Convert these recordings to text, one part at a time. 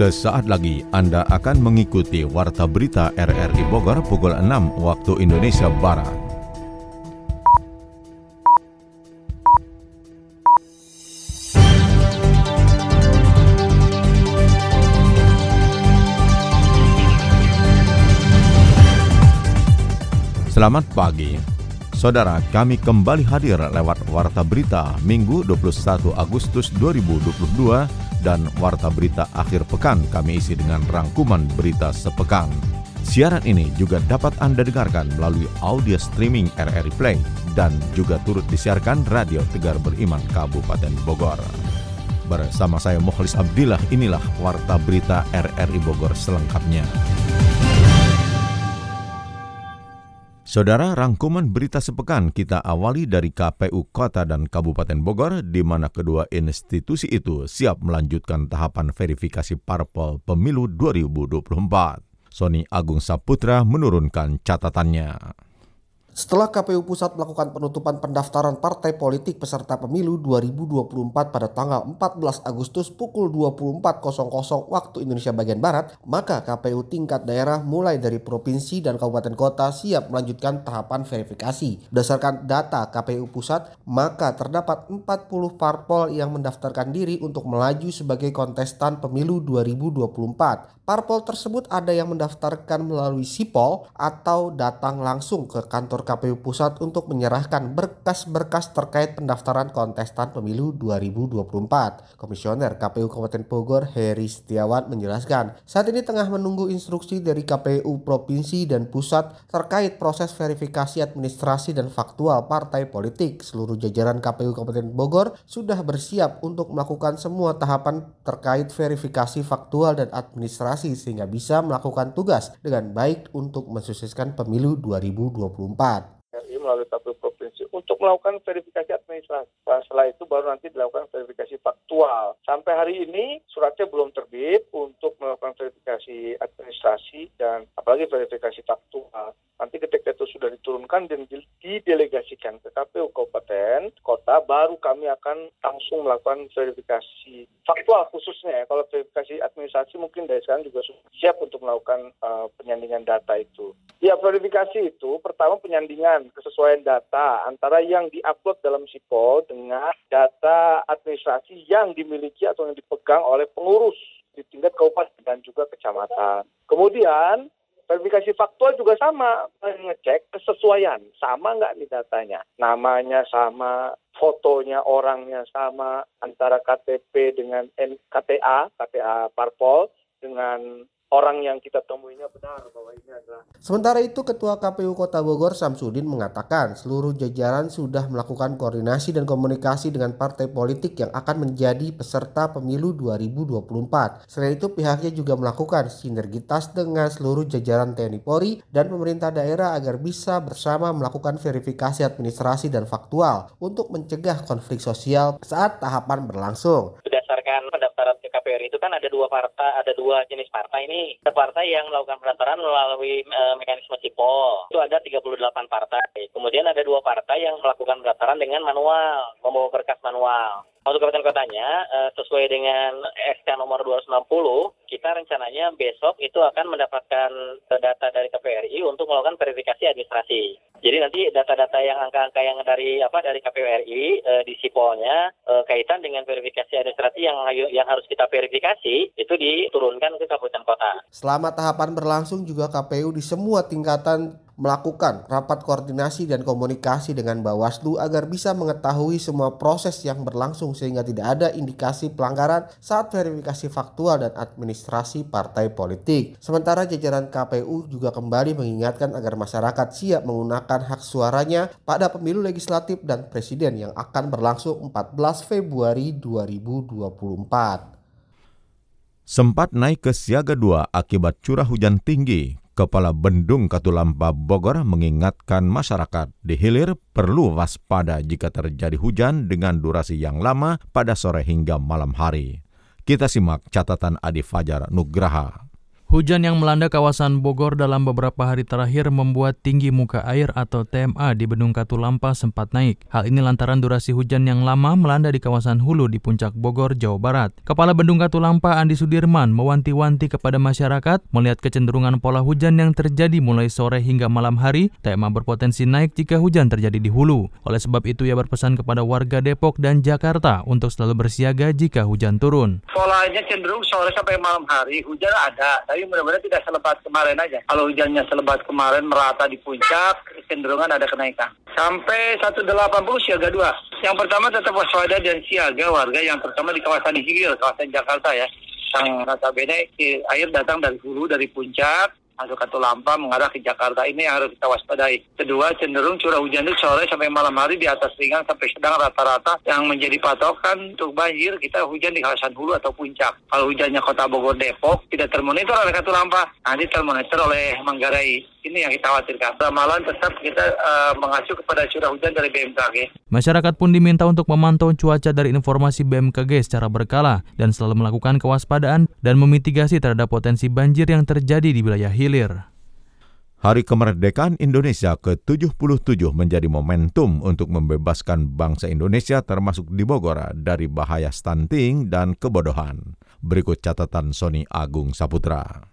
Sesaat lagi Anda akan mengikuti Warta Berita RRI Bogor pukul 6 waktu Indonesia Barat. Selamat pagi. Saudara, kami kembali hadir lewat Warta Berita Minggu 21 Agustus 2022 dan Warta Berita akhir pekan kami isi dengan rangkuman berita sepekan. Siaran ini juga dapat Anda dengarkan melalui audio streaming RRI Play dan juga turut disiarkan Radio Tegar Beriman Kabupaten Bogor. Bersama saya Mukhlis Abdillah, inilah Warta Berita RRI Bogor selengkapnya. Saudara, rangkuman berita sepekan kita awali dari KPU Kota dan Kabupaten Bogor, di mana kedua institusi itu siap melanjutkan tahapan verifikasi parpol pemilu 2024. Sony Agung Saputra menurunkan catatannya. Setelah KPU Pusat melakukan penutupan pendaftaran partai politik peserta pemilu 2024 pada tanggal 14 Agustus pukul 24.00 waktu Indonesia bagian Barat, maka KPU tingkat daerah mulai dari provinsi dan kabupaten kota siap melanjutkan tahapan verifikasi. Berdasarkan data KPU Pusat, maka terdapat 40 parpol yang mendaftarkan diri untuk melaju sebagai kontestan pemilu 2024. Parpol tersebut ada yang mendaftarkan melalui sipol atau datang langsung ke kantor KPU Pusat untuk menyerahkan berkas-berkas terkait pendaftaran kontestan pemilu 2024. Komisioner KPU Kabupaten Bogor Heri Setiawan menjelaskan, saat ini tengah menunggu instruksi dari KPU Provinsi dan Pusat terkait proses verifikasi administrasi dan faktual partai politik. Seluruh jajaran KPU Kabupaten Bogor sudah bersiap untuk melakukan semua tahapan terkait verifikasi faktual dan administrasi sehingga bisa melakukan tugas dengan baik untuk mensukseskan pemilu 2024 melalui KPU provinsi untuk melakukan verifikasi administrasi. Setelah itu baru nanti dilakukan verifikasi faktual. Sampai hari ini suratnya belum terbit untuk melakukan verifikasi administrasi dan apalagi verifikasi faktual. Nanti ketika itu sudah diturunkan dan didelegasikan ke KPU kabupaten, kota, baru kami akan langsung melakukan verifikasi faktual khususnya ya. Kalau verifikasi administrasi mungkin dari sekarang juga siap untuk melakukan uh, penyandingan data itu. Ya verifikasi itu pertama penyandingan kesesuaian data antara yang diupload dalam sipol dengan data administrasi yang dimiliki atau yang dipegang oleh pengurus di tingkat kabupaten dan juga kecamatan. Kemudian verifikasi faktual juga sama mengecek kesesuaian sama nggak nih datanya namanya sama fotonya orangnya sama antara KTP dengan KTA KTA parpol dengan orang yang kita temuinya benar bahwa ini adalah. Sementara itu Ketua KPU Kota Bogor Samsudin mengatakan seluruh jajaran sudah melakukan koordinasi dan komunikasi dengan partai politik yang akan menjadi peserta pemilu 2024. Selain itu pihaknya juga melakukan sinergitas dengan seluruh jajaran TNI Polri dan pemerintah daerah agar bisa bersama melakukan verifikasi administrasi dan faktual untuk mencegah konflik sosial saat tahapan berlangsung. Berdasarkan pendaftaran ke KPRI itu kan ada dua partai, ada dua jenis partai ini ada partai yang melakukan pendaftaran melalui e, mekanisme sipol. Itu ada 38 partai. Kemudian ada dua partai yang melakukan pendaftaran dengan manual, membawa berkas manual. Untuk kabupaten kotanya, uh, sesuai dengan SK nomor 290, kita rencananya besok itu akan mendapatkan data dari KPRI untuk melakukan verifikasi administrasi. Jadi nanti data-data yang angka-angka yang dari apa dari KPRI uh, di sipolnya uh, kaitan dengan verifikasi administrasi yang yang harus kita verifikasi itu diturunkan ke kabupaten kota. Selama tahapan berlangsung juga KPU di semua tingkatan melakukan rapat koordinasi dan komunikasi dengan Bawaslu agar bisa mengetahui semua proses yang berlangsung sehingga tidak ada indikasi pelanggaran saat verifikasi faktual dan administrasi partai politik. Sementara jajaran KPU juga kembali mengingatkan agar masyarakat siap menggunakan hak suaranya pada pemilu legislatif dan presiden yang akan berlangsung 14 Februari 2024 sempat naik ke siaga 2 akibat curah hujan tinggi Kepala Bendung Katulampa Bogor mengingatkan masyarakat di hilir perlu waspada jika terjadi hujan dengan durasi yang lama pada sore hingga malam hari. Kita simak catatan Adi Fajar Nugraha. Hujan yang melanda kawasan Bogor dalam beberapa hari terakhir membuat tinggi muka air atau TMA di Bendung Katulampa sempat naik. Hal ini lantaran durasi hujan yang lama melanda di kawasan hulu di puncak Bogor, Jawa Barat. Kepala Bendung Katulampa Andi Sudirman mewanti-wanti kepada masyarakat melihat kecenderungan pola hujan yang terjadi mulai sore hingga malam hari, TMA berpotensi naik jika hujan terjadi di hulu. Oleh sebab itu ia berpesan kepada warga Depok dan Jakarta untuk selalu bersiaga jika hujan turun. Polanya cenderung sore sampai malam hari hujan ada, tapi mudah-mudahan tidak selebat kemarin aja. Kalau hujannya selebat kemarin merata di puncak, cenderungan ada kenaikan. Sampai 180 siaga 2. Yang pertama tetap waspada dan siaga warga yang terutama di kawasan hilir, kawasan Jakarta ya. Yang notabene air datang dari hulu, dari puncak, masuk Katulampa mengarah ke Jakarta ini yang harus kita waspadai. Kedua, cenderung curah hujan itu sore sampai malam hari di atas ringan sampai sedang rata-rata yang menjadi patokan untuk banjir kita hujan di kawasan hulu atau puncak. Kalau hujannya kota Bogor Depok tidak termonitor oleh Katulampa, nanti termonitor oleh Manggarai. Ini yang kita khawatirkan. Ramalan tetap kita uh, mengacu kepada curah hujan dari BMKG. Masyarakat pun diminta untuk memantau cuaca dari informasi BMKG secara berkala dan selalu melakukan kewaspadaan dan memitigasi terhadap potensi banjir yang terjadi di wilayah hilir. Hari kemerdekaan Indonesia ke-77 menjadi momentum untuk membebaskan bangsa Indonesia termasuk di Bogor dari bahaya stunting dan kebodohan. Berikut catatan Sony Agung Saputra.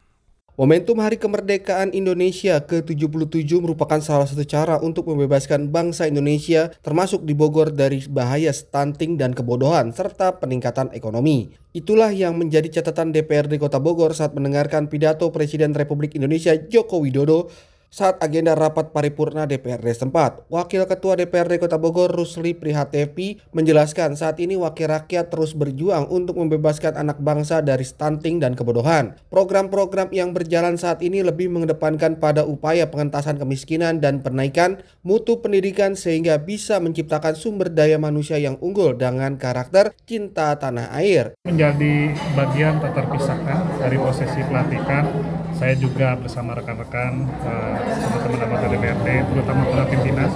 Momentum Hari Kemerdekaan Indonesia ke-77 merupakan salah satu cara untuk membebaskan bangsa Indonesia termasuk di Bogor dari bahaya stunting dan kebodohan serta peningkatan ekonomi. Itulah yang menjadi catatan DPRD Kota Bogor saat mendengarkan pidato Presiden Republik Indonesia Joko Widodo saat agenda rapat paripurna DPRD setempat. Wakil Ketua DPRD Kota Bogor Rusli Prihatepi menjelaskan saat ini wakil rakyat terus berjuang untuk membebaskan anak bangsa dari stunting dan kebodohan. Program-program yang berjalan saat ini lebih mengedepankan pada upaya pengentasan kemiskinan dan penaikan mutu pendidikan sehingga bisa menciptakan sumber daya manusia yang unggul dengan karakter cinta tanah air. Menjadi bagian tak terpisahkan dari prosesi pelantikan, saya juga bersama rekan-rekan uh, teman-teman anggota DPRD, terutama para pimpinan,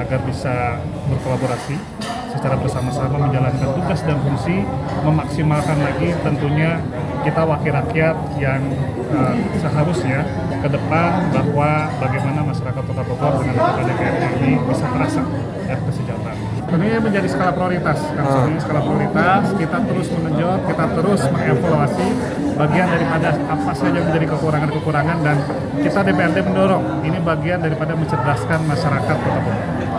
agar bisa berkolaborasi secara bersama-sama menjalankan tugas dan fungsi, memaksimalkan lagi tentunya kita wakil rakyat yang uh, seharusnya ke depan bahwa bagaimana masyarakat Kota Bogor dengan DPRD ini bisa terasa ya, kesejahteraan. Tentunya menjadi skala prioritas, karena ini skala prioritas kita terus mengenjot, kita terus mengevaluasi bagian daripada apa saja menjadi kekurangan-kekurangan dan kita DPRD mendorong. Ini bagian daripada mencerdaskan masyarakat Kota Bogor.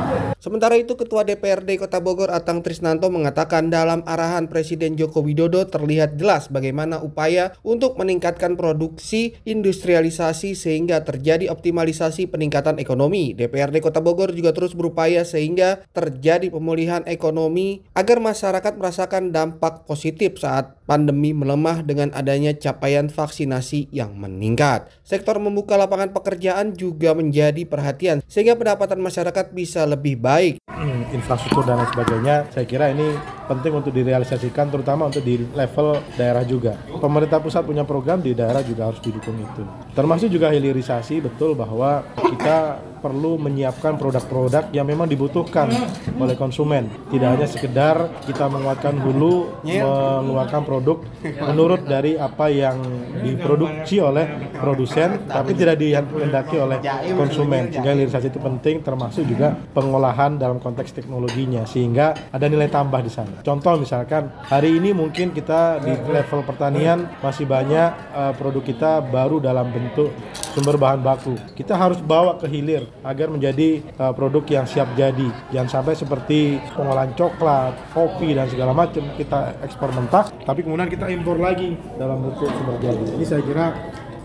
Sementara itu Ketua DPRD Kota Bogor Atang Trisnanto mengatakan dalam arahan Presiden Joko Widodo terlihat jelas bagaimana upaya untuk meningkatkan produksi industrialisasi sehingga terjadi optimalisasi peningkatan ekonomi. DPRD Kota Bogor juga terus berupaya sehingga terjadi pemulihan ekonomi agar masyarakat merasakan dampak positif saat pandemi melemah dengan adanya capaian vaksinasi yang meningkat. Sektor membuka lapangan pekerjaan juga menjadi perhatian sehingga pendapatan masyarakat bisa lebih baik baik. Hmm, infrastruktur dan lain sebagainya, saya kira ini penting untuk direalisasikan, terutama untuk di level daerah juga. Pemerintah pusat punya program di daerah juga harus didukung itu. Termasuk juga hilirisasi, betul bahwa kita perlu menyiapkan produk-produk yang memang dibutuhkan oleh konsumen. Tidak hanya sekedar kita menguatkan hulu, mengeluarkan produk menurut dari apa yang diproduksi oleh produsen, tapi tidak dihendaki oleh konsumen. Sehingga hilirisasi itu penting, termasuk juga pengolahan dalam konteks teknologinya, sehingga ada nilai tambah di sana. Contoh misalkan, hari ini mungkin kita di level pertanian masih banyak uh, produk kita baru dalam bentuk sumber bahan baku. Kita harus bawa ke hilir agar menjadi uh, produk yang siap jadi. Jangan sampai seperti pengolahan coklat, kopi dan segala macam kita ekspor mentah, tapi kemudian kita impor lagi dalam bentuk sumber jadi. Ini saya kira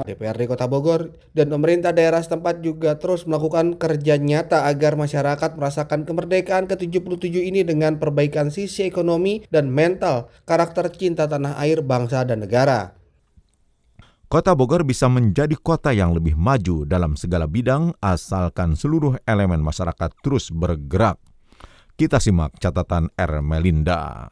DPRD Kota Bogor dan pemerintah daerah setempat juga terus melakukan kerja nyata agar masyarakat merasakan kemerdekaan ke-77 ini dengan perbaikan sisi ekonomi dan mental, karakter cinta tanah air, bangsa, dan negara. Kota Bogor bisa menjadi kota yang lebih maju dalam segala bidang asalkan seluruh elemen masyarakat terus bergerak. Kita simak catatan R. Melinda.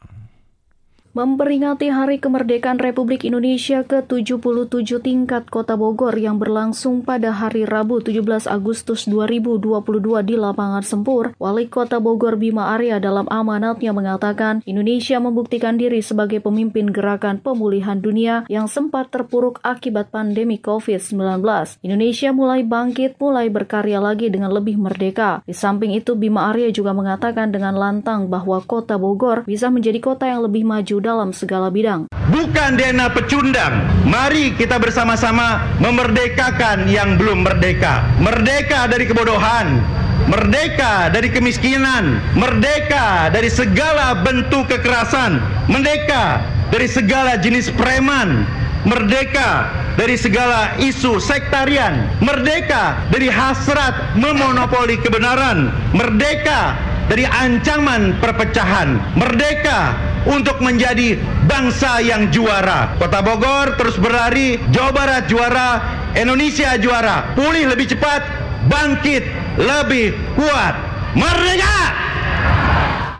Memperingati Hari Kemerdekaan Republik Indonesia ke-77 tingkat Kota Bogor yang berlangsung pada hari Rabu 17 Agustus 2022 di lapangan Sempur, Wali Kota Bogor Bima Arya dalam amanatnya mengatakan Indonesia membuktikan diri sebagai pemimpin gerakan pemulihan dunia yang sempat terpuruk akibat pandemi COVID-19. Indonesia mulai bangkit, mulai berkarya lagi dengan lebih merdeka. Di samping itu, Bima Arya juga mengatakan dengan lantang bahwa Kota Bogor bisa menjadi kota yang lebih maju dalam segala bidang. Bukan DNA pecundang. Mari kita bersama-sama memerdekakan yang belum merdeka. Merdeka dari kebodohan, merdeka dari kemiskinan, merdeka dari segala bentuk kekerasan, merdeka dari segala jenis preman, merdeka dari segala isu sektarian, merdeka dari hasrat memonopoli kebenaran, merdeka dari ancaman perpecahan, merdeka untuk menjadi bangsa yang juara. Kota Bogor terus berlari, Jawa Barat juara, Indonesia juara. Pulih lebih cepat, bangkit lebih kuat. Merdeka!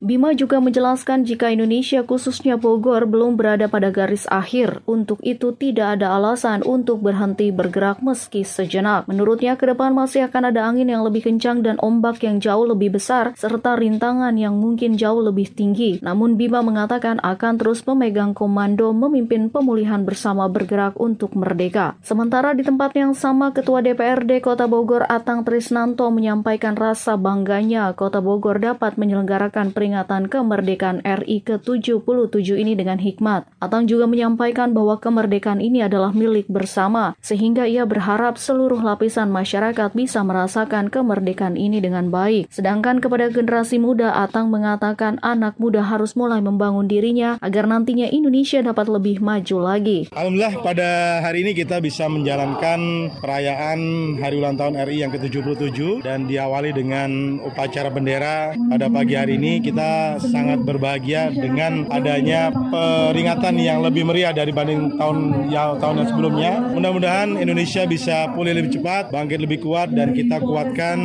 Bima juga menjelaskan jika Indonesia khususnya Bogor belum berada pada garis akhir, untuk itu tidak ada alasan untuk berhenti bergerak meski sejenak. Menurutnya ke depan masih akan ada angin yang lebih kencang dan ombak yang jauh lebih besar serta rintangan yang mungkin jauh lebih tinggi. Namun Bima mengatakan akan terus memegang komando memimpin pemulihan bersama bergerak untuk merdeka. Sementara di tempat yang sama Ketua DPRD Kota Bogor Atang Trisnanto menyampaikan rasa bangganya Kota Bogor dapat menyelenggarakan peringatan peringatan kemerdekaan RI ke-77 ini dengan hikmat. Atang juga menyampaikan bahwa kemerdekaan ini adalah milik bersama, sehingga ia berharap seluruh lapisan masyarakat bisa merasakan kemerdekaan ini dengan baik. Sedangkan kepada generasi muda, Atang mengatakan anak muda harus mulai membangun dirinya agar nantinya Indonesia dapat lebih maju lagi. Alhamdulillah pada hari ini kita bisa menjalankan perayaan Hari Ulang Tahun RI yang ke-77 dan diawali dengan upacara bendera pada pagi hari ini kita sangat berbahagia dengan adanya peringatan yang lebih meriah dibanding tahun yang tahun yang sebelumnya. Mudah-mudahan Indonesia bisa pulih lebih cepat, bangkit lebih kuat dan kita kuatkan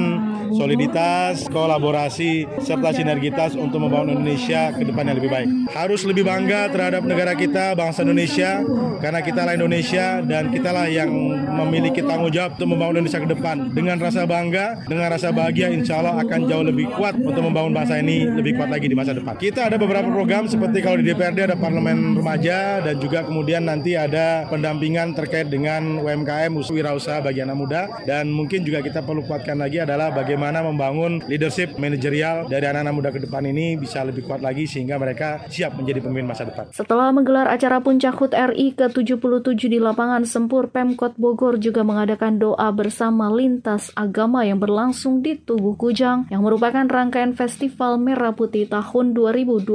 soliditas, kolaborasi serta sinergitas untuk membangun Indonesia ke depan yang lebih baik. Harus lebih bangga terhadap negara kita, bangsa Indonesia karena kita lah Indonesia dan kita lah yang memiliki tanggung jawab untuk membangun Indonesia ke depan. Dengan rasa bangga, dengan rasa bahagia insya Allah akan jauh lebih kuat untuk membangun bangsa ini lebih kuat lagi di masa depan. Kita ada beberapa program seperti kalau di DPRD ada parlemen remaja dan juga kemudian nanti ada pendampingan terkait dengan UMKM wirausaha bagi anak muda dan mungkin juga kita perlu kuatkan lagi adalah bagaimana membangun leadership manajerial dari anak-anak muda ke depan ini bisa lebih kuat lagi sehingga mereka siap menjadi pemimpin masa depan. Setelah menggelar acara puncak HUT RI ke-77 di lapangan Sempur Pemkot Bogor juga mengadakan doa bersama lintas agama yang berlangsung di Tugu Kujang yang merupakan rangkaian festival Merah Putih tahun 2022.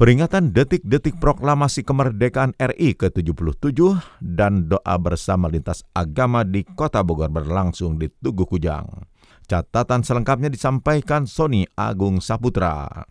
Peringatan detik-detik proklamasi kemerdekaan RI ke-77 dan doa bersama lintas agama di Kota Bogor berlangsung di Tugu Kujang. Catatan selengkapnya disampaikan Sony Agung Saputra.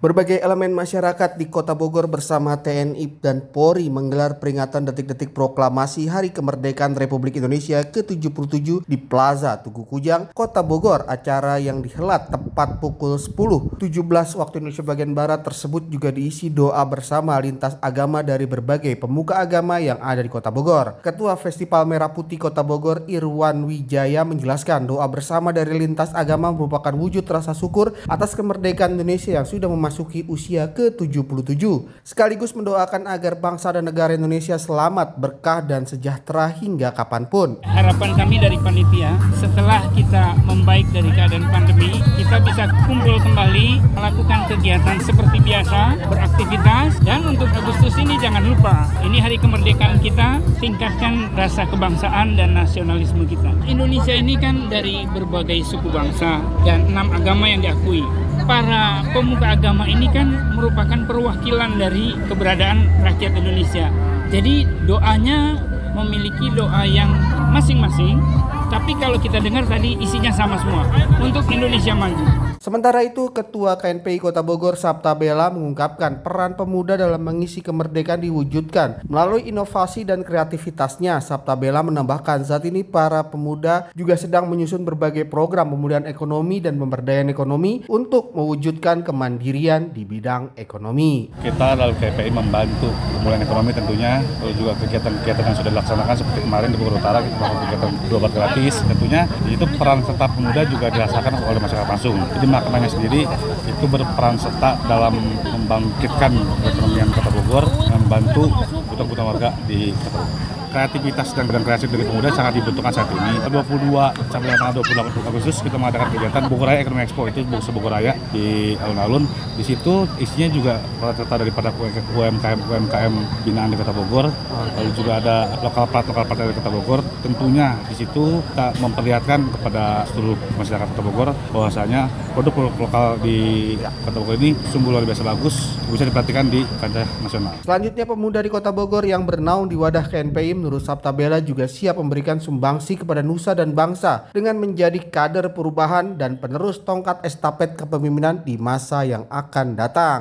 Berbagai elemen masyarakat di Kota Bogor bersama TNI dan Polri menggelar peringatan detik-detik proklamasi Hari Kemerdekaan Republik Indonesia ke-77 di Plaza Tugu Kujang, Kota Bogor. Acara yang dihelat tepat pukul 10.17 waktu Indonesia bagian Barat tersebut juga diisi doa bersama lintas agama dari berbagai pemuka agama yang ada di Kota Bogor. Ketua Festival Merah Putih Kota Bogor Irwan Wijaya menjelaskan doa bersama dari lintas agama merupakan wujud rasa syukur atas kemerdekaan Indonesia yang sudah memasuki memasuki usia ke-77 sekaligus mendoakan agar bangsa dan negara Indonesia selamat, berkah dan sejahtera hingga kapan pun. Harapan kami dari panitia setelah kita membaik dari keadaan pandemi, kita bisa kumpul kembali, melakukan kegiatan seperti biasa, beraktivitas dan untuk Agustus ini jangan lupa, ini hari kemerdekaan kita, tingkatkan rasa kebangsaan dan nasionalisme kita. Indonesia ini kan dari berbagai suku bangsa dan enam agama yang diakui para pemuka agama ini kan merupakan perwakilan dari keberadaan rakyat Indonesia. Jadi doanya memiliki doa yang masing-masing Tapi kalau kita dengar tadi isinya sama semua untuk Indonesia maju. Sementara itu, Ketua KNPI Kota Bogor Sabta Bella mengungkapkan peran pemuda dalam mengisi kemerdekaan diwujudkan melalui inovasi dan kreativitasnya. Sabta Bella menambahkan saat ini para pemuda juga sedang menyusun berbagai program pemulihan ekonomi dan pemberdayaan ekonomi untuk mewujudkan kemandirian di bidang ekonomi. Kita dalam KPI membantu pemulihan ekonomi tentunya, lalu juga kegiatan-kegiatan yang sudah dilaksanakan seperti kemarin di Bogor Utara kita melakukan kegiatan dua obat gratis. Tentunya itu peran serta pemuda juga dirasakan oleh masyarakat langsung. Jadi maknanya sendiri itu berperan serta dalam membangkitkan perekonomian Kota Bogor dan membantu kebutuhan warga di Kota Bogor kreativitas dan bidang kreatif dari pemuda sangat dibutuhkan saat ini. 22 sampai tanggal 28 Agustus kita mengadakan kegiatan Bogor Raya Ekonomi Expo itu Bogor Bogor Raya di alun-alun. Di situ isinya juga rata-rata daripada UMKM UMKM binaan di Kota Bogor. Lalu juga ada lokal part lokal part dari Kota Bogor. Tentunya di situ kita memperlihatkan kepada seluruh masyarakat Kota Bogor bahwasanya produk lokal di Kota Bogor ini sungguh luar biasa bagus, bisa diperhatikan di kancah nasional. Selanjutnya pemuda di Kota Bogor yang bernaung di wadah KNPI menurut Sabta Bella juga siap memberikan sumbangsi kepada nusa dan bangsa dengan menjadi kader perubahan dan penerus tongkat estafet kepemimpinan di masa yang akan datang.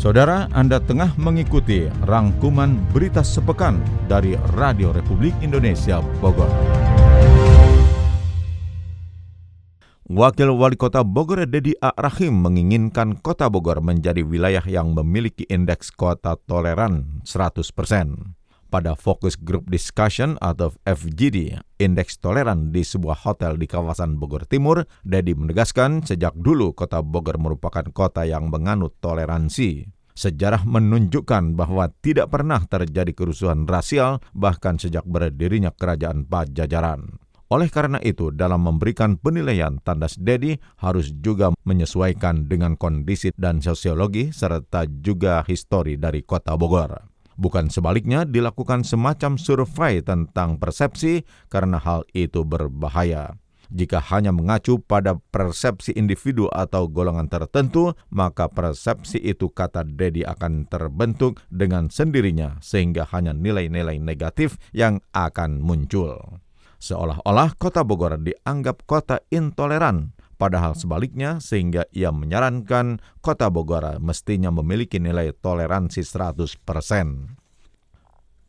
Saudara, Anda tengah mengikuti rangkuman berita sepekan dari Radio Republik Indonesia Bogor. Wakil Wali Kota Bogor Dedi A. Rahim menginginkan Kota Bogor menjadi wilayah yang memiliki indeks kota toleran 100%. Pada Focus Group Discussion atau FGD, indeks toleran di sebuah hotel di kawasan Bogor Timur, Dedi menegaskan sejak dulu Kota Bogor merupakan kota yang menganut toleransi. Sejarah menunjukkan bahwa tidak pernah terjadi kerusuhan rasial bahkan sejak berdirinya kerajaan Pajajaran. Oleh karena itu, dalam memberikan penilaian, Tandas Dedi harus juga menyesuaikan dengan kondisi dan sosiologi serta juga histori dari kota Bogor. Bukan sebaliknya dilakukan semacam survei tentang persepsi karena hal itu berbahaya. Jika hanya mengacu pada persepsi individu atau golongan tertentu, maka persepsi itu kata Dedi akan terbentuk dengan sendirinya sehingga hanya nilai-nilai negatif yang akan muncul. Seolah-olah kota Bogor dianggap kota intoleran, padahal sebaliknya sehingga ia menyarankan kota Bogor mestinya memiliki nilai toleransi 100%.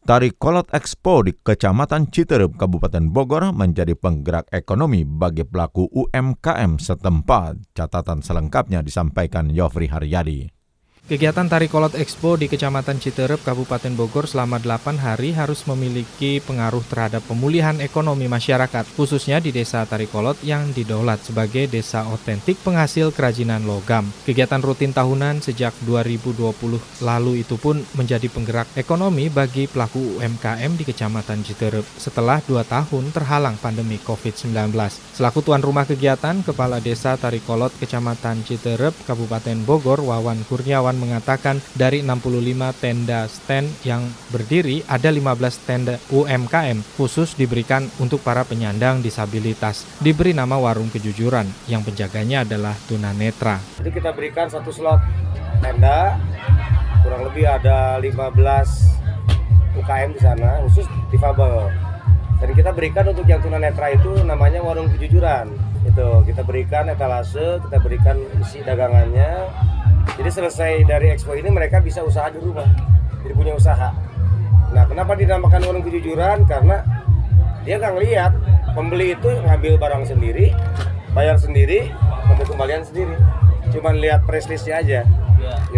Tari Kolot Expo di Kecamatan Citerup, Kabupaten Bogor menjadi penggerak ekonomi bagi pelaku UMKM setempat. Catatan selengkapnya disampaikan Yofri Haryadi. Kegiatan Tari Kolot Expo di Kecamatan Citerep, Kabupaten Bogor selama 8 hari harus memiliki pengaruh terhadap pemulihan ekonomi masyarakat, khususnya di Desa Tari Kolot yang didaulat sebagai desa otentik penghasil kerajinan logam. Kegiatan rutin tahunan sejak 2020 lalu itu pun menjadi penggerak ekonomi bagi pelaku UMKM di Kecamatan Citerep setelah 2 tahun terhalang pandemi COVID-19. Selaku tuan rumah kegiatan, Kepala Desa Tari Kolot Kecamatan Citerep, Kabupaten Bogor, Wawan Kurniawan mengatakan dari 65 tenda stand yang berdiri ada 15 tenda UMKM khusus diberikan untuk para penyandang disabilitas. Diberi nama Warung Kejujuran yang penjaganya adalah tunanetra. Jadi kita berikan satu slot tenda kurang lebih ada 15 UKM di sana khusus difabel. Dan kita berikan untuk yang tunanetra itu namanya warung kejujuran. Itu kita berikan etalase, kita berikan isi dagangannya, jadi selesai dari expo ini mereka bisa usaha di rumah jadi punya usaha. Nah kenapa dinamakan warung kejujuran? Karena dia nggak ngeliat pembeli itu ngambil barang sendiri bayar sendiri untuk kembalian sendiri. Cuman lihat press listnya aja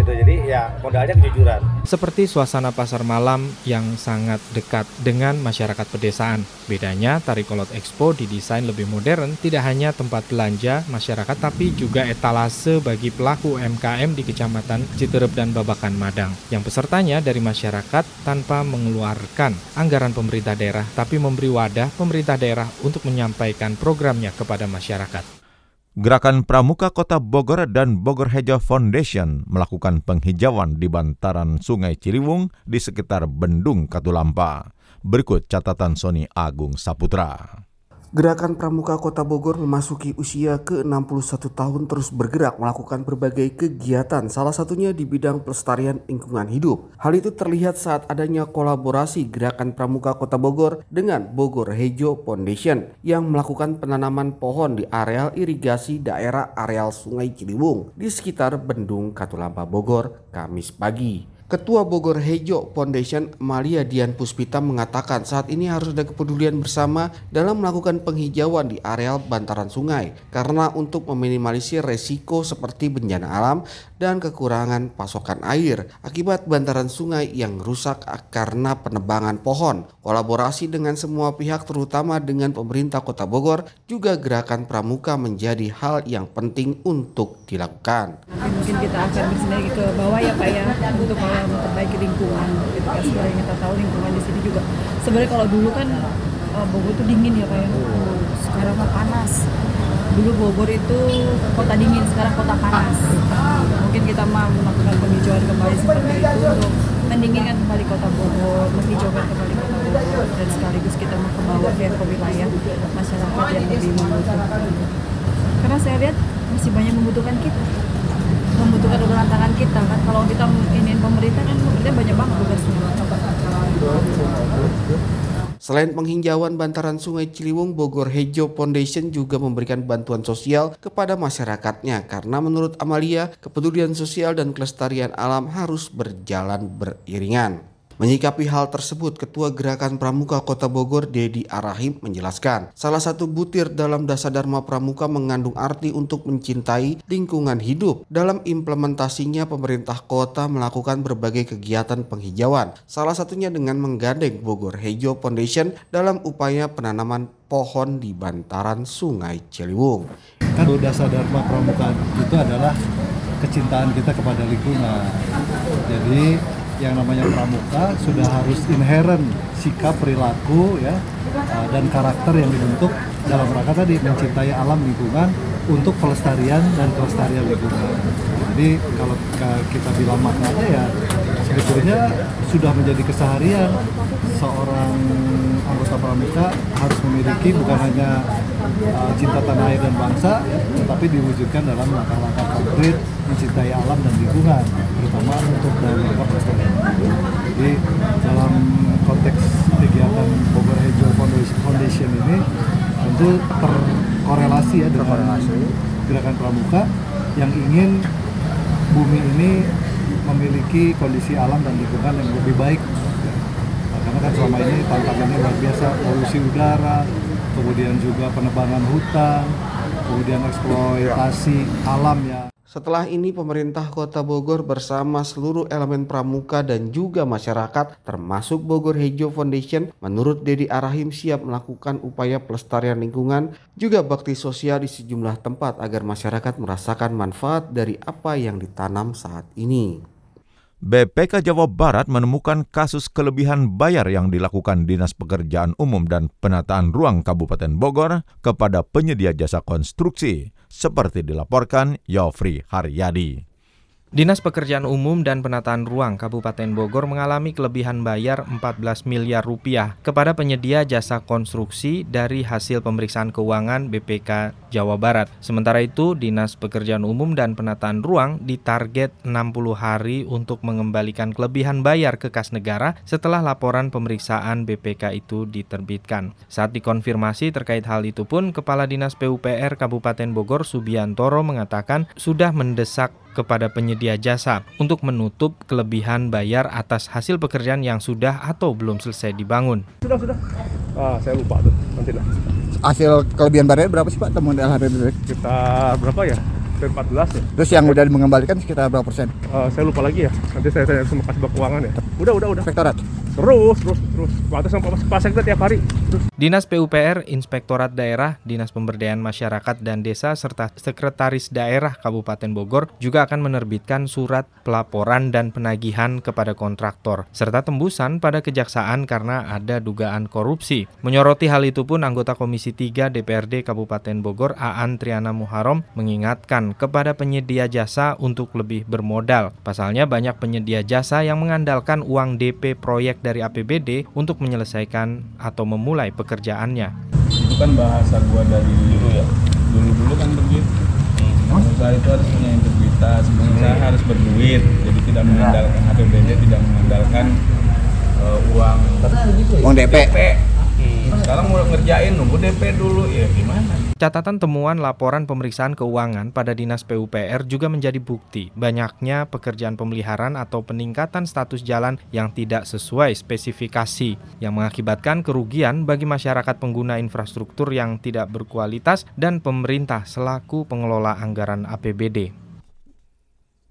gitu. Jadi ya modalnya kejujuran. Seperti suasana pasar malam yang sangat dekat dengan masyarakat pedesaan. Bedanya Tari Kolot Expo didesain lebih modern tidak hanya tempat belanja masyarakat tapi juga etalase bagi pelaku UMKM di Kecamatan Citerep dan Babakan Madang. Yang pesertanya dari masyarakat tanpa mengeluarkan anggaran pemerintah daerah tapi memberi wadah pemerintah daerah untuk menyampaikan programnya kepada masyarakat Gerakan Pramuka Kota Bogor dan Bogor Hejo Foundation melakukan penghijauan di bantaran Sungai Ciliwung di sekitar Bendung Katulampa. Berikut catatan Sony Agung Saputra. Gerakan Pramuka Kota Bogor memasuki usia ke-61 tahun terus bergerak melakukan berbagai kegiatan, salah satunya di bidang pelestarian lingkungan hidup. Hal itu terlihat saat adanya kolaborasi Gerakan Pramuka Kota Bogor dengan Bogor Hejo Foundation yang melakukan penanaman pohon di areal irigasi daerah areal Sungai Ciliwung di sekitar Bendung Katulampa Bogor Kamis pagi. Ketua Bogor Hejo Foundation Malia Dian Puspita mengatakan saat ini harus ada kepedulian bersama dalam melakukan penghijauan di areal bantaran sungai. Karena untuk meminimalisir resiko seperti bencana alam dan kekurangan pasokan air akibat bantaran sungai yang rusak karena penebangan pohon. Kolaborasi dengan semua pihak terutama dengan pemerintah Kota Bogor juga gerakan pramuka menjadi hal yang penting untuk dilakukan. Mungkin kita akan bersendiri ke bawah ya Pak ya untuk memperbaiki lingkungan gitu kan sebenarnya kita tahu lingkungan di sini juga. Sebenarnya kalau dulu kan uh, Bogor itu dingin ya pak ya. Sekarang mah panas dulu Bogor itu kota dingin sekarang kota panas. Mungkin kita mau melakukan penghijauan kembali seperti itu untuk mendinginkan kembali kota Bogor menghijaukan kembali kota Bogor dan sekaligus kita mau ya ke wilayah masyarakat yang lebih membutuhkan. Karena saya lihat masih banyak membutuhkan kita membutuhkan uluran tangan kita kan? Kalau kita ingin pemerintah kan pemerintah banyak banget tugasnya Selain penghijauan bantaran Sungai Ciliwung, Bogor Hejo Foundation juga memberikan bantuan sosial kepada masyarakatnya karena menurut Amalia, kepedulian sosial dan kelestarian alam harus berjalan beriringan. Menyikapi hal tersebut, Ketua Gerakan Pramuka Kota Bogor, Dedi Arahim, menjelaskan, salah satu butir dalam Dasar Dharma Pramuka mengandung arti untuk mencintai lingkungan hidup. Dalam implementasinya, pemerintah kota melakukan berbagai kegiatan penghijauan, salah satunya dengan menggandeng Bogor Hejo Foundation dalam upaya penanaman pohon di bantaran Sungai Ciliwung. Kan Dasar Dharma Pramuka itu adalah kecintaan kita kepada lingkungan. Jadi yang namanya pramuka sudah harus inherent sikap perilaku ya uh, dan karakter yang dibentuk dalam rangka tadi mencintai alam lingkungan untuk pelestarian dan kelestarian lingkungan. Jadi kalau kita bilang maknanya ya sebetulnya sudah menjadi keseharian seorang anggota pramuka harus memiliki bukan hanya uh, cinta tanah air dan bangsa, tetapi diwujudkan dalam langkah-langkah konkret mencintai alam dan lingkungan, terutama untuk dalam rangka pelestarian. Jadi dalam konteks kegiatan Bogor Hejo Foundation ini tentu terkorelasi ya dengan gerakan pramuka yang ingin bumi ini memiliki kondisi alam dan lingkungan yang lebih baik. Karena kan selama ini tantangannya luar biasa polusi udara kemudian juga penebangan hutan kemudian eksploitasi alam ya setelah ini pemerintah kota Bogor bersama seluruh elemen pramuka dan juga masyarakat termasuk Bogor Hejo Foundation menurut Dedi Arahim siap melakukan upaya pelestarian lingkungan juga bakti sosial di sejumlah tempat agar masyarakat merasakan manfaat dari apa yang ditanam saat ini. BPK Jawa Barat menemukan kasus kelebihan bayar yang dilakukan Dinas Pekerjaan Umum dan Penataan Ruang Kabupaten Bogor kepada penyedia jasa konstruksi, seperti dilaporkan Yofri Haryadi. Dinas Pekerjaan Umum dan Penataan Ruang Kabupaten Bogor mengalami kelebihan bayar 14 miliar rupiah kepada penyedia jasa konstruksi dari hasil pemeriksaan keuangan BPK Jawa Barat. Sementara itu, Dinas Pekerjaan Umum dan Penataan Ruang ditarget 60 hari untuk mengembalikan kelebihan bayar ke kas negara setelah laporan pemeriksaan BPK itu diterbitkan. Saat dikonfirmasi terkait hal itu pun, Kepala Dinas PUPR Kabupaten Bogor Subiantoro mengatakan sudah mendesak kepada penyedia jasa untuk menutup kelebihan bayar atas hasil pekerjaan yang sudah atau belum selesai dibangun. Sudah, sudah. Ah, saya lupa tuh. Nanti lah. Hasil kelebihan bayar berapa sih Pak temuan LHD Sekitar berapa ya? Sekitar 14 ya. Terus yang udah mengembalikan sekitar berapa persen? Uh, saya lupa lagi ya. Nanti saya tanya sama kasih keuangan ya. Udah, udah, udah. Inspektorat? Terus, terus, terus. Batas sama Pak Sekda tiap hari. Terus. Dinas PUPR, Inspektorat Daerah, Dinas Pemberdayaan Masyarakat dan Desa, serta Sekretaris Daerah Kabupaten Bogor juga akan menerbitkan surat pelaporan dan penagihan kepada kontraktor, serta tembusan pada kejaksaan karena ada dugaan korupsi. Menyoroti hal itu pun anggota Komisi 3 DPRD Kabupaten Bogor, Aan Triana Muharom, mengingatkan kepada penyedia jasa untuk lebih bermodal. Pasalnya banyak penyedia jasa yang mengandalkan uang DP proyek dari APBD untuk menyelesaikan atau memulai pekerjaannya. itu kan bahasa gua dari dulu ya. Dulu dulu kan begitu. Pengusaha itu harus punya integritas pengusaha harus berduit. Jadi tidak mengandalkan APBD tidak mengandalkan uh, uang Uang DP. Sekarang mau ngerjain nunggu DP dulu ya gimana Catatan temuan laporan pemeriksaan keuangan pada Dinas PUPR juga menjadi bukti banyaknya pekerjaan pemeliharaan atau peningkatan status jalan yang tidak sesuai spesifikasi yang mengakibatkan kerugian bagi masyarakat pengguna infrastruktur yang tidak berkualitas dan pemerintah selaku pengelola anggaran APBD.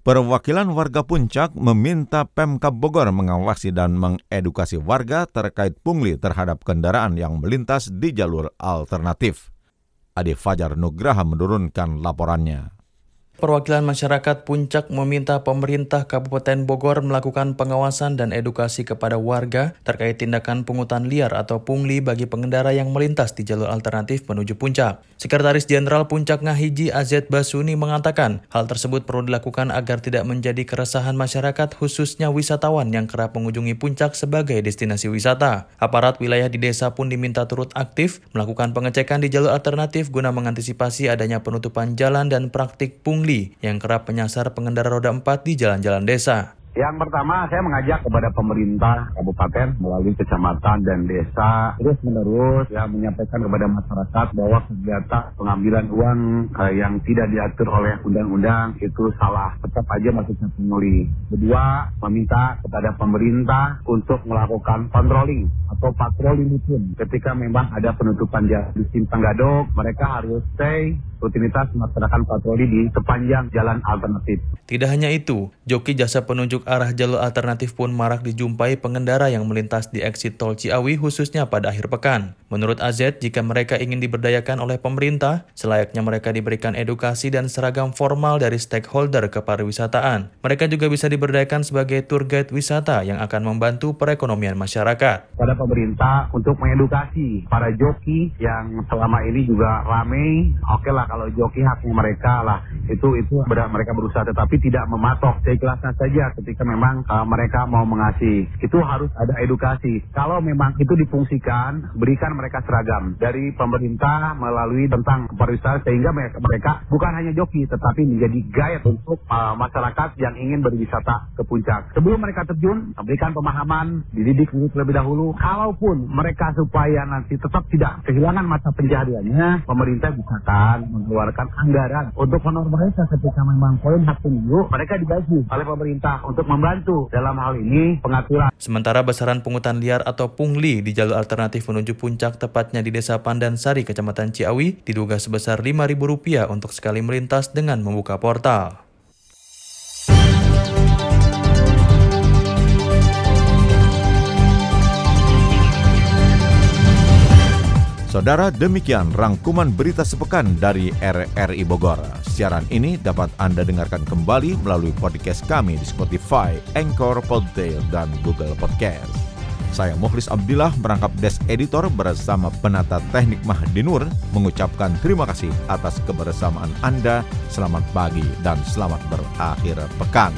Perwakilan warga Puncak meminta Pemkab Bogor mengawasi dan mengedukasi warga terkait pungli terhadap kendaraan yang melintas di jalur alternatif. Ade Fajar Nugraha menurunkan laporannya. Perwakilan masyarakat Puncak meminta pemerintah Kabupaten Bogor melakukan pengawasan dan edukasi kepada warga terkait tindakan pungutan liar atau pungli bagi pengendara yang melintas di jalur alternatif menuju Puncak. Sekretaris Jenderal Puncak Ngahiji AZ Basuni mengatakan hal tersebut perlu dilakukan agar tidak menjadi keresahan masyarakat khususnya wisatawan yang kerap mengunjungi Puncak sebagai destinasi wisata. Aparat wilayah di desa pun diminta turut aktif melakukan pengecekan di jalur alternatif guna mengantisipasi adanya penutupan jalan dan praktik pungli yang kerap menyasar pengendara roda 4 di jalan-jalan desa. Yang pertama, saya mengajak kepada pemerintah kabupaten melalui kecamatan dan desa terus menerus ya menyampaikan kepada masyarakat bahwa kegiatan pengambilan uang eh, yang tidak diatur oleh undang-undang itu salah. Tetap aja masuknya pungli. Kedua, meminta kepada pemerintah untuk melakukan controlling atau patroli rutin ketika memang ada penutupan jalan di Simpang Gadok, mereka harus stay rutinitas melaksanakan patroli di sepanjang jalan alternatif. Tidak hanya itu, joki jasa penunjuk arah jalur alternatif pun marak dijumpai pengendara yang melintas di eksit tol Ciawi khususnya pada akhir pekan. Menurut AZ, jika mereka ingin diberdayakan oleh pemerintah, selayaknya mereka diberikan edukasi dan seragam formal dari stakeholder kepariwisataan. Mereka juga bisa diberdayakan sebagai tour guide wisata yang akan membantu perekonomian masyarakat. Pada pemerintah untuk mengedukasi para joki yang selama ini juga ramai, oke lah kalau joki haknya mereka lah, itu itu mereka berusaha tetapi tidak mematok seikhlasnya saja ketika memang uh, mereka mau mengasih. Itu harus ada edukasi. Kalau memang itu difungsikan, berikan mereka seragam dari pemerintah melalui tentang pariwisata sehingga mereka, mereka bukan hanya joki tetapi menjadi guide untuk uh, masyarakat yang ingin berwisata ke puncak. Sebelum mereka terjun, berikan pemahaman, dididik terlebih dahulu. Kalaupun mereka supaya nanti tetap tidak kehilangan mata pencahariannya, pemerintah bisa kan mengeluarkan anggaran untuk honor mereka ketika memang poin hak minggu mereka digaji oleh pemerintah untuk membantu dalam hal ini pengaturan. Sementara besaran pungutan liar atau pungli di jalur alternatif menuju puncak tepatnya di Desa Pandansari, Kecamatan Ciawi, diduga sebesar Rp5.000 untuk sekali melintas dengan membuka portal. Saudara, demikian rangkuman berita sepekan dari RRI Bogor. Siaran ini dapat Anda dengarkan kembali melalui podcast kami di Spotify, Anchor, Podtail, dan Google Podcast. Saya Mukhlis Abdillah merangkap desk editor bersama penata teknik Mahdi Nur mengucapkan terima kasih atas kebersamaan Anda. Selamat pagi dan selamat berakhir pekan.